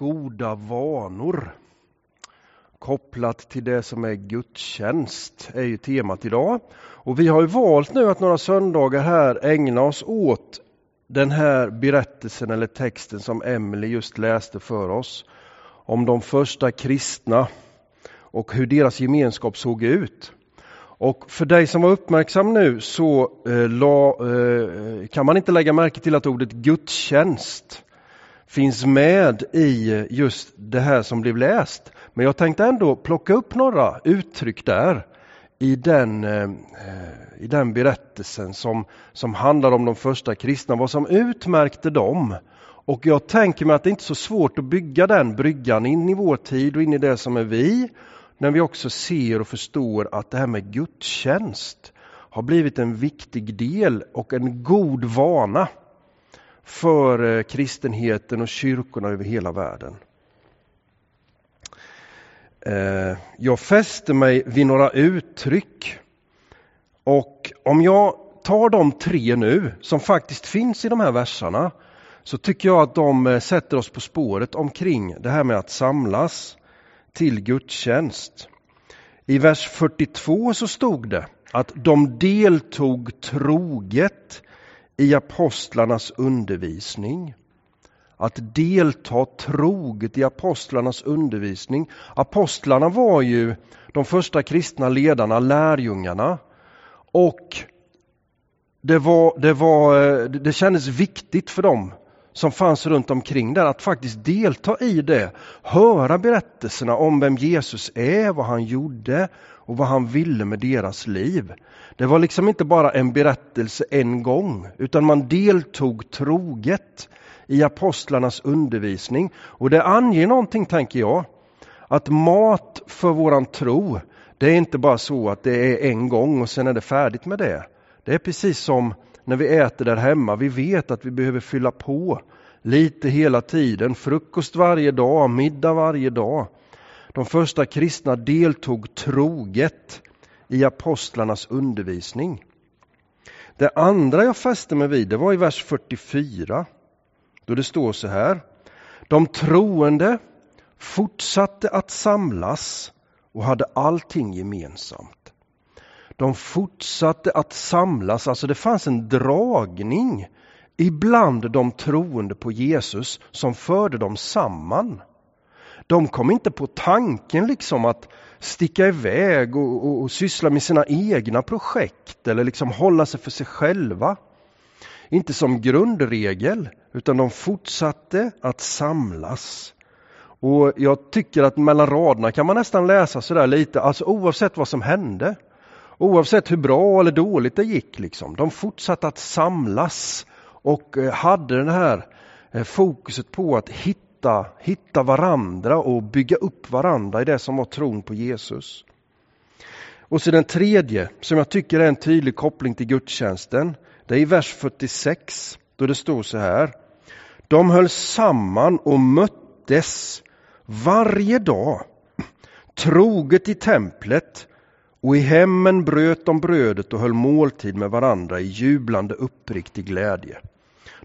goda vanor. Kopplat till det som är gudstjänst är ju temat idag. Och vi har ju valt nu att några söndagar här ägna oss åt den här berättelsen eller texten som Emily just läste för oss. Om de första kristna och hur deras gemenskap såg ut. Och för dig som var uppmärksam nu så eh, la, eh, kan man inte lägga märke till att ordet gudstjänst finns med i just det här som blev läst. Men jag tänkte ändå plocka upp några uttryck där i den, eh, i den berättelsen som, som handlar om de första kristna, vad som utmärkte dem. Och jag tänker mig att det inte är så svårt att bygga den bryggan in i vår tid och in i det som är vi, när vi också ser och förstår att det här med gudstjänst har blivit en viktig del och en god vana för eh, kristenheten och kyrkorna över hela världen. Eh, jag fäster mig vid några uttryck och om jag tar de tre nu som faktiskt finns i de här verserna så tycker jag att de eh, sätter oss på spåret omkring det här med att samlas till gudstjänst. I vers 42 så stod det att de deltog troget i apostlarnas undervisning. Att delta troget i apostlarnas undervisning. Apostlarna var ju de första kristna ledarna, lärjungarna. Och det, var, det, var, eh, det kändes viktigt för dem som fanns runt omkring där att faktiskt delta i det. Höra berättelserna om vem Jesus är, vad han gjorde och vad han ville med deras liv. Det var liksom inte bara en berättelse en gång, utan man deltog troget i apostlarnas undervisning. Och det anger någonting, tänker jag, att mat för våran tro, det är inte bara så att det är en gång och sen är det färdigt med det. Det är precis som när vi äter där hemma. Vi vet att vi behöver fylla på lite hela tiden. Frukost varje dag, middag varje dag. De första kristna deltog troget i apostlarnas undervisning. Det andra jag fäste mig vid det var i vers 44 då det står så här. De troende fortsatte att samlas och hade allting gemensamt. De fortsatte att samlas, alltså det fanns en dragning ibland de troende på Jesus som förde dem samman. De kom inte på tanken liksom att sticka iväg och, och, och syssla med sina egna projekt eller liksom hålla sig för sig själva. Inte som grundregel, utan de fortsatte att samlas. Och jag tycker att mellan raderna kan man nästan läsa sådär lite, alltså oavsett vad som hände. Oavsett hur bra eller dåligt det gick, liksom. de fortsatte att samlas och eh, hade det här eh, fokuset på att hitta, hitta varandra och bygga upp varandra i det som var tron på Jesus. Och så den tredje, som jag tycker är en tydlig koppling till gudstjänsten, det är i vers 46 då det står så här. De höll samman och möttes varje dag troget i templet och i hemmen bröt de brödet och höll måltid med varandra i jublande uppriktig glädje.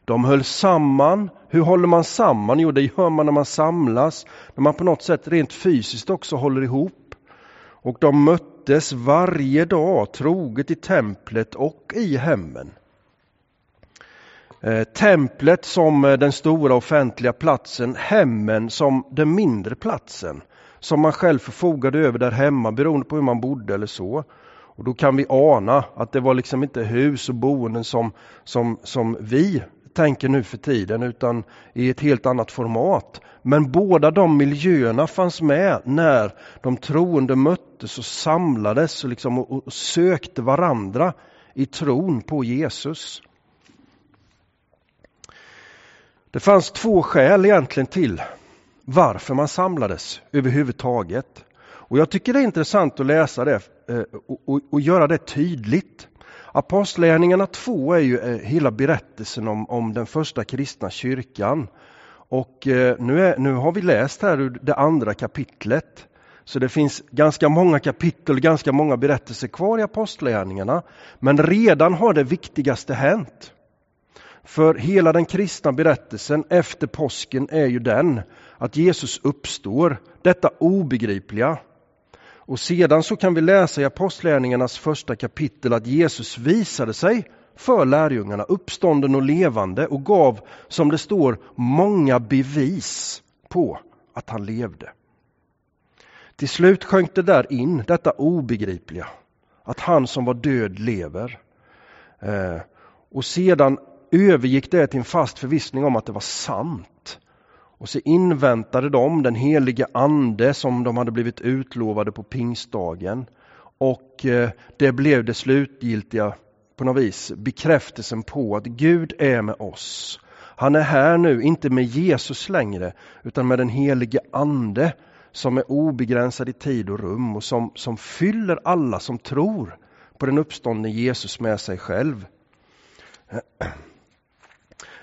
De höll samman. Hur håller man samman? Jo, det gör man när man samlas, när man på något sätt rent fysiskt också håller ihop. Och de möttes varje dag troget i templet och i hemmen. Eh, templet som eh, den stora offentliga platsen, hemmen som den mindre platsen som man själv förfogade över där hemma beroende på hur man bodde eller så. Och Då kan vi ana att det var liksom inte hus och boenden som, som, som vi tänker nu för tiden utan i ett helt annat format. Men båda de miljöerna fanns med när de troende möttes och samlades och, liksom, och, och sökte varandra i tron på Jesus. Det fanns två skäl egentligen till varför man samlades överhuvudtaget. Och jag tycker det är intressant att läsa det eh, och, och, och göra det tydligt. Apostlagärningarna 2 är ju eh, hela berättelsen om, om den första kristna kyrkan. Och eh, nu, är, nu har vi läst här ur det andra kapitlet. Så det finns ganska många kapitel, ganska många berättelser kvar i apostlagärningarna. Men redan har det viktigaste hänt. För hela den kristna berättelsen efter påsken är ju den att Jesus uppstår, detta obegripliga. Och sedan så kan vi läsa i Apostlärningarnas första kapitel att Jesus visade sig för lärjungarna, uppstånden och levande och gav, som det står, många bevis på att han levde. Till slut sjönk det där in, detta obegripliga, att han som var död lever. Eh, och sedan övergick det till en fast förvissning om att det var sant. Och så inväntade de den helige ande som de hade blivit utlovade på pingstdagen. Och eh, det blev det slutgiltiga på något vis bekräftelsen på att Gud är med oss. Han är här nu, inte med Jesus längre, utan med den helige ande som är obegränsad i tid och rum och som, som fyller alla som tror på den uppståndne Jesus med sig själv.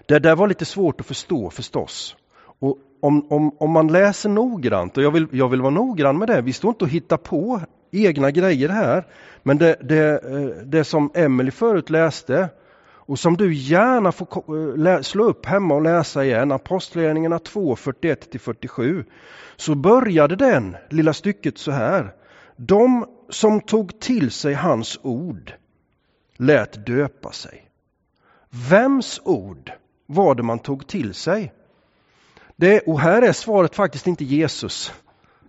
Det där var lite svårt att förstå förstås. Och om, om, om man läser noggrant, och jag vill, jag vill vara noggrann med det, vi står inte och hittar på egna grejer här. Men det, det, eh, det som Emelie förut läste och som du gärna får eh, slå upp hemma och läsa igen, Apostlagärningarna 2, 41-47, så började den lilla stycket så här. De som tog till sig hans ord lät döpa sig. Vems ord var det man tog till sig? Det, och här är svaret faktiskt inte Jesus,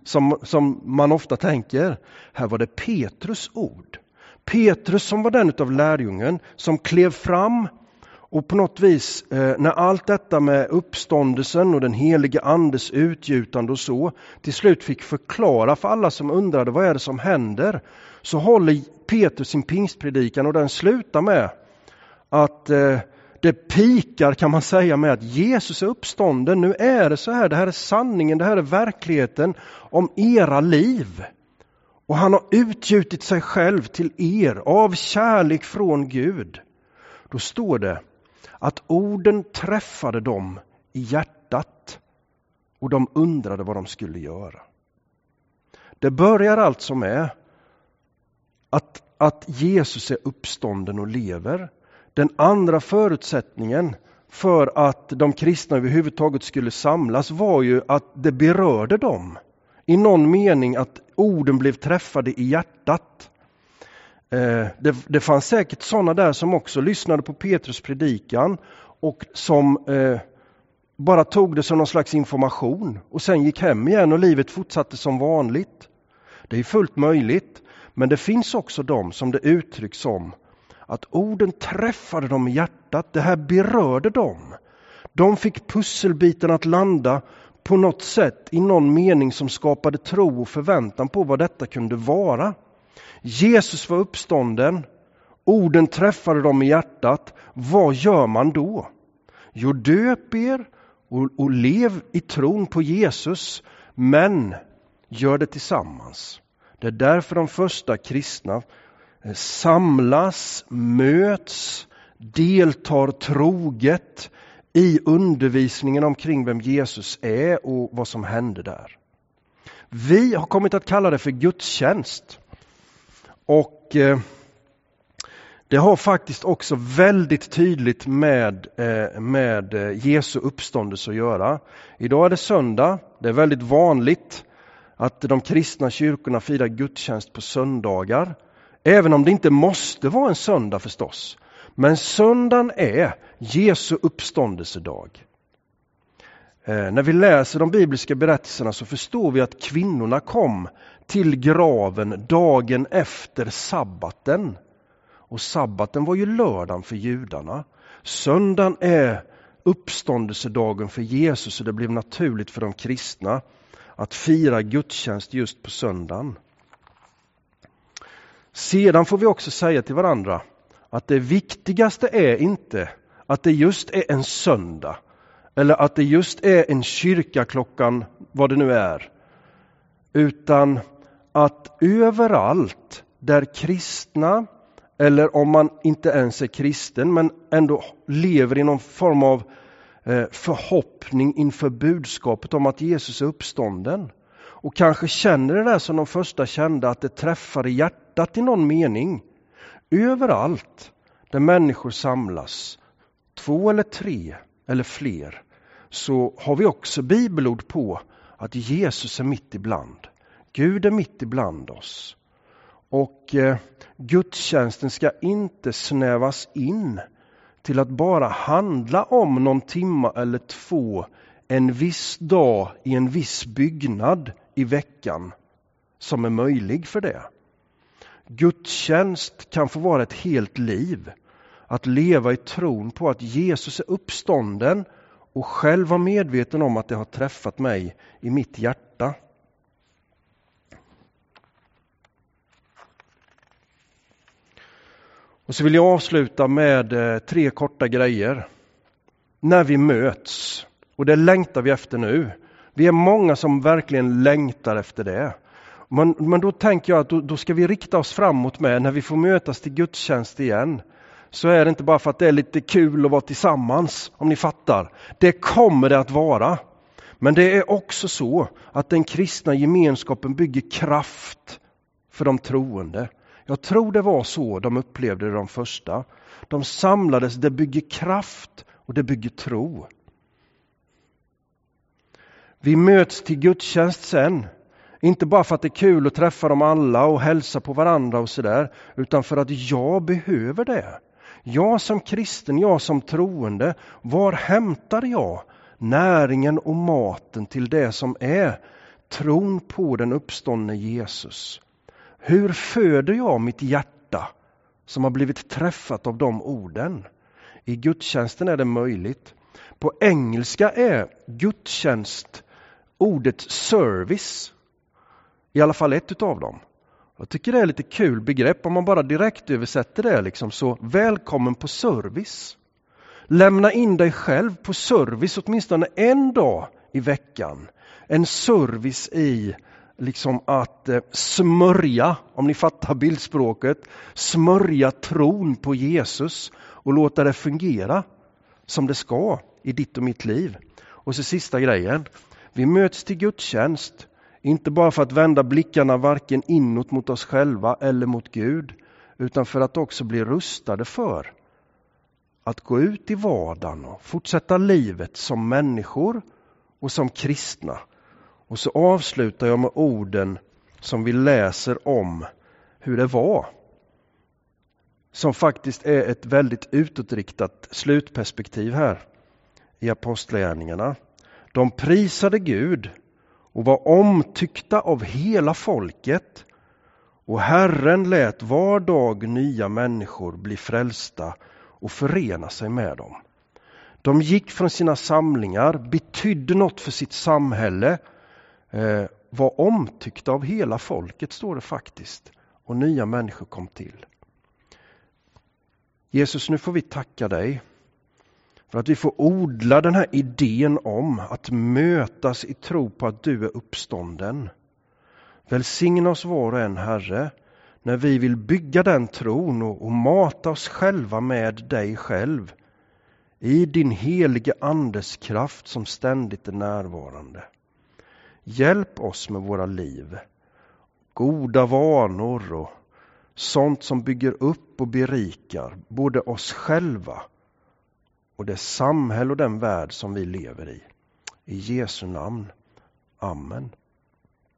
som, som man ofta tänker. Här var det Petrus ord. Petrus som var den av lärjungen som klev fram och på något vis eh, när allt detta med uppståndelsen och den helige andes utgjutande och så till slut fick förklara för alla som undrade vad är det som händer så håller Petrus sin pingstpredikan och den slutar med att eh, det pikar kan man säga med att Jesus är uppstånden. Nu är det så här, det här är sanningen, det här är verkligheten om era liv. Och han har utgjutit sig själv till er av kärlek från Gud. Då står det att orden träffade dem i hjärtat och de undrade vad de skulle göra. Det börjar alltså med att, att Jesus är uppstånden och lever. Den andra förutsättningen för att de kristna överhuvudtaget skulle samlas var ju att det berörde dem. I någon mening att orden blev träffade i hjärtat. Eh, det, det fanns säkert sådana där som också lyssnade på Petrus predikan och som eh, bara tog det som någon slags information och sen gick hem igen och livet fortsatte som vanligt. Det är fullt möjligt, men det finns också de som det uttrycks som att orden träffade dem i hjärtat, det här berörde dem. De fick pusselbiten att landa på något sätt i någon mening som skapade tro och förväntan på vad detta kunde vara. Jesus var uppstånden, orden träffade dem i hjärtat. Vad gör man då? Jo, döp er och, och lev i tron på Jesus, men gör det tillsammans. Det är därför de första kristna samlas, möts, deltar troget i undervisningen omkring vem Jesus är och vad som hände där. Vi har kommit att kalla det för gudstjänst. Och eh, det har faktiskt också väldigt tydligt med, eh, med eh, Jesu uppståndelse att göra. Idag är det söndag. Det är väldigt vanligt att de kristna kyrkorna firar gudstjänst på söndagar. Även om det inte måste vara en söndag förstås. Men söndagen är Jesu uppståndelsedag. Eh, när vi läser de bibliska berättelserna så förstår vi att kvinnorna kom till graven dagen efter sabbaten. Och sabbaten var ju lördagen för judarna. Söndagen är uppståndelsedagen för Jesus och det blev naturligt för de kristna att fira gudstjänst just på söndagen. Sedan får vi också säga till varandra att det viktigaste är inte att det just är en söndag eller att det just är en kyrka klockan vad det nu är. Utan att överallt där kristna, eller om man inte ens är kristen men ändå lever i någon form av eh, förhoppning inför budskapet om att Jesus är uppstånden och kanske känner det där som de första kände, att det träffar i hjärtat i någon mening. Överallt där människor samlas, två eller tre eller fler, så har vi också bibelord på att Jesus är mitt ibland. Gud är mitt ibland oss. Och eh, gudstjänsten ska inte snävas in till att bara handla om någon timma eller två en viss dag i en viss byggnad i veckan som är möjlig för det. Gudstjänst kan få vara ett helt liv. Att leva i tron på att Jesus är uppstånden och själv vara medveten om att det har träffat mig i mitt hjärta. Och så vill jag avsluta med eh, tre korta grejer. När vi möts, och det längtar vi efter nu. Vi är många som verkligen längtar efter det. Men, men då tänker jag att då, då, ska vi rikta oss framåt med, när vi får mötas till gudstjänst igen, så är det inte bara för att det är lite kul att vara tillsammans, om ni fattar. Det kommer det att vara. Men det är också så att den kristna gemenskapen bygger kraft för de troende. Jag tror det var så de upplevde det de första. De samlades, det bygger kraft och det bygger tro. Vi möts till gudstjänst sen. Inte bara för att det är kul att träffa dem alla och hälsa på varandra och sådär, utan för att jag behöver det. Jag som kristen, jag som troende, var hämtar jag näringen och maten till det som är tron på den uppståndne Jesus? Hur föder jag mitt hjärta som har blivit träffat av de orden? I gudstjänsten är det möjligt. På engelska är gudstjänst ordet service. I alla fall ett utav dem. Jag tycker det är lite kul begrepp om man bara direkt översätter det liksom så välkommen på service. Lämna in dig själv på service åtminstone en dag i veckan. En service i liksom att eh, smörja, om ni fattar bildspråket, smörja tron på Jesus och låta det fungera som det ska i ditt och mitt liv. Och så sista grejen. Vi möts till gudstjänst, inte bara för att vända blickarna varken inåt mot oss själva eller mot Gud, utan för att också bli rustade för att gå ut i vardagen och fortsätta livet som människor och som kristna. Och så avslutar jag med orden som vi läser om hur det var. Som faktiskt är ett väldigt utåtriktat slutperspektiv här i Apostlagärningarna. De prisade Gud och var omtyckta av hela folket och Herren lät var dag nya människor bli frälsta och förena sig med dem. De gick från sina samlingar, betydde något för sitt samhälle, eh, var omtyckta av hela folket, står det faktiskt. Och nya människor kom till. Jesus, nu får vi tacka dig för att vi får odla den här idén om att mötas i tro på att du är uppstånden. Välsigna oss var och en, Herre, när vi vill bygga den tron och, och mata oss själva med dig själv i din helige Andes kraft som ständigt är närvarande. Hjälp oss med våra liv, goda vanor och sånt som bygger upp och berikar både oss själva och det samhälle och den värld som vi lever i. I Jesu namn. Amen.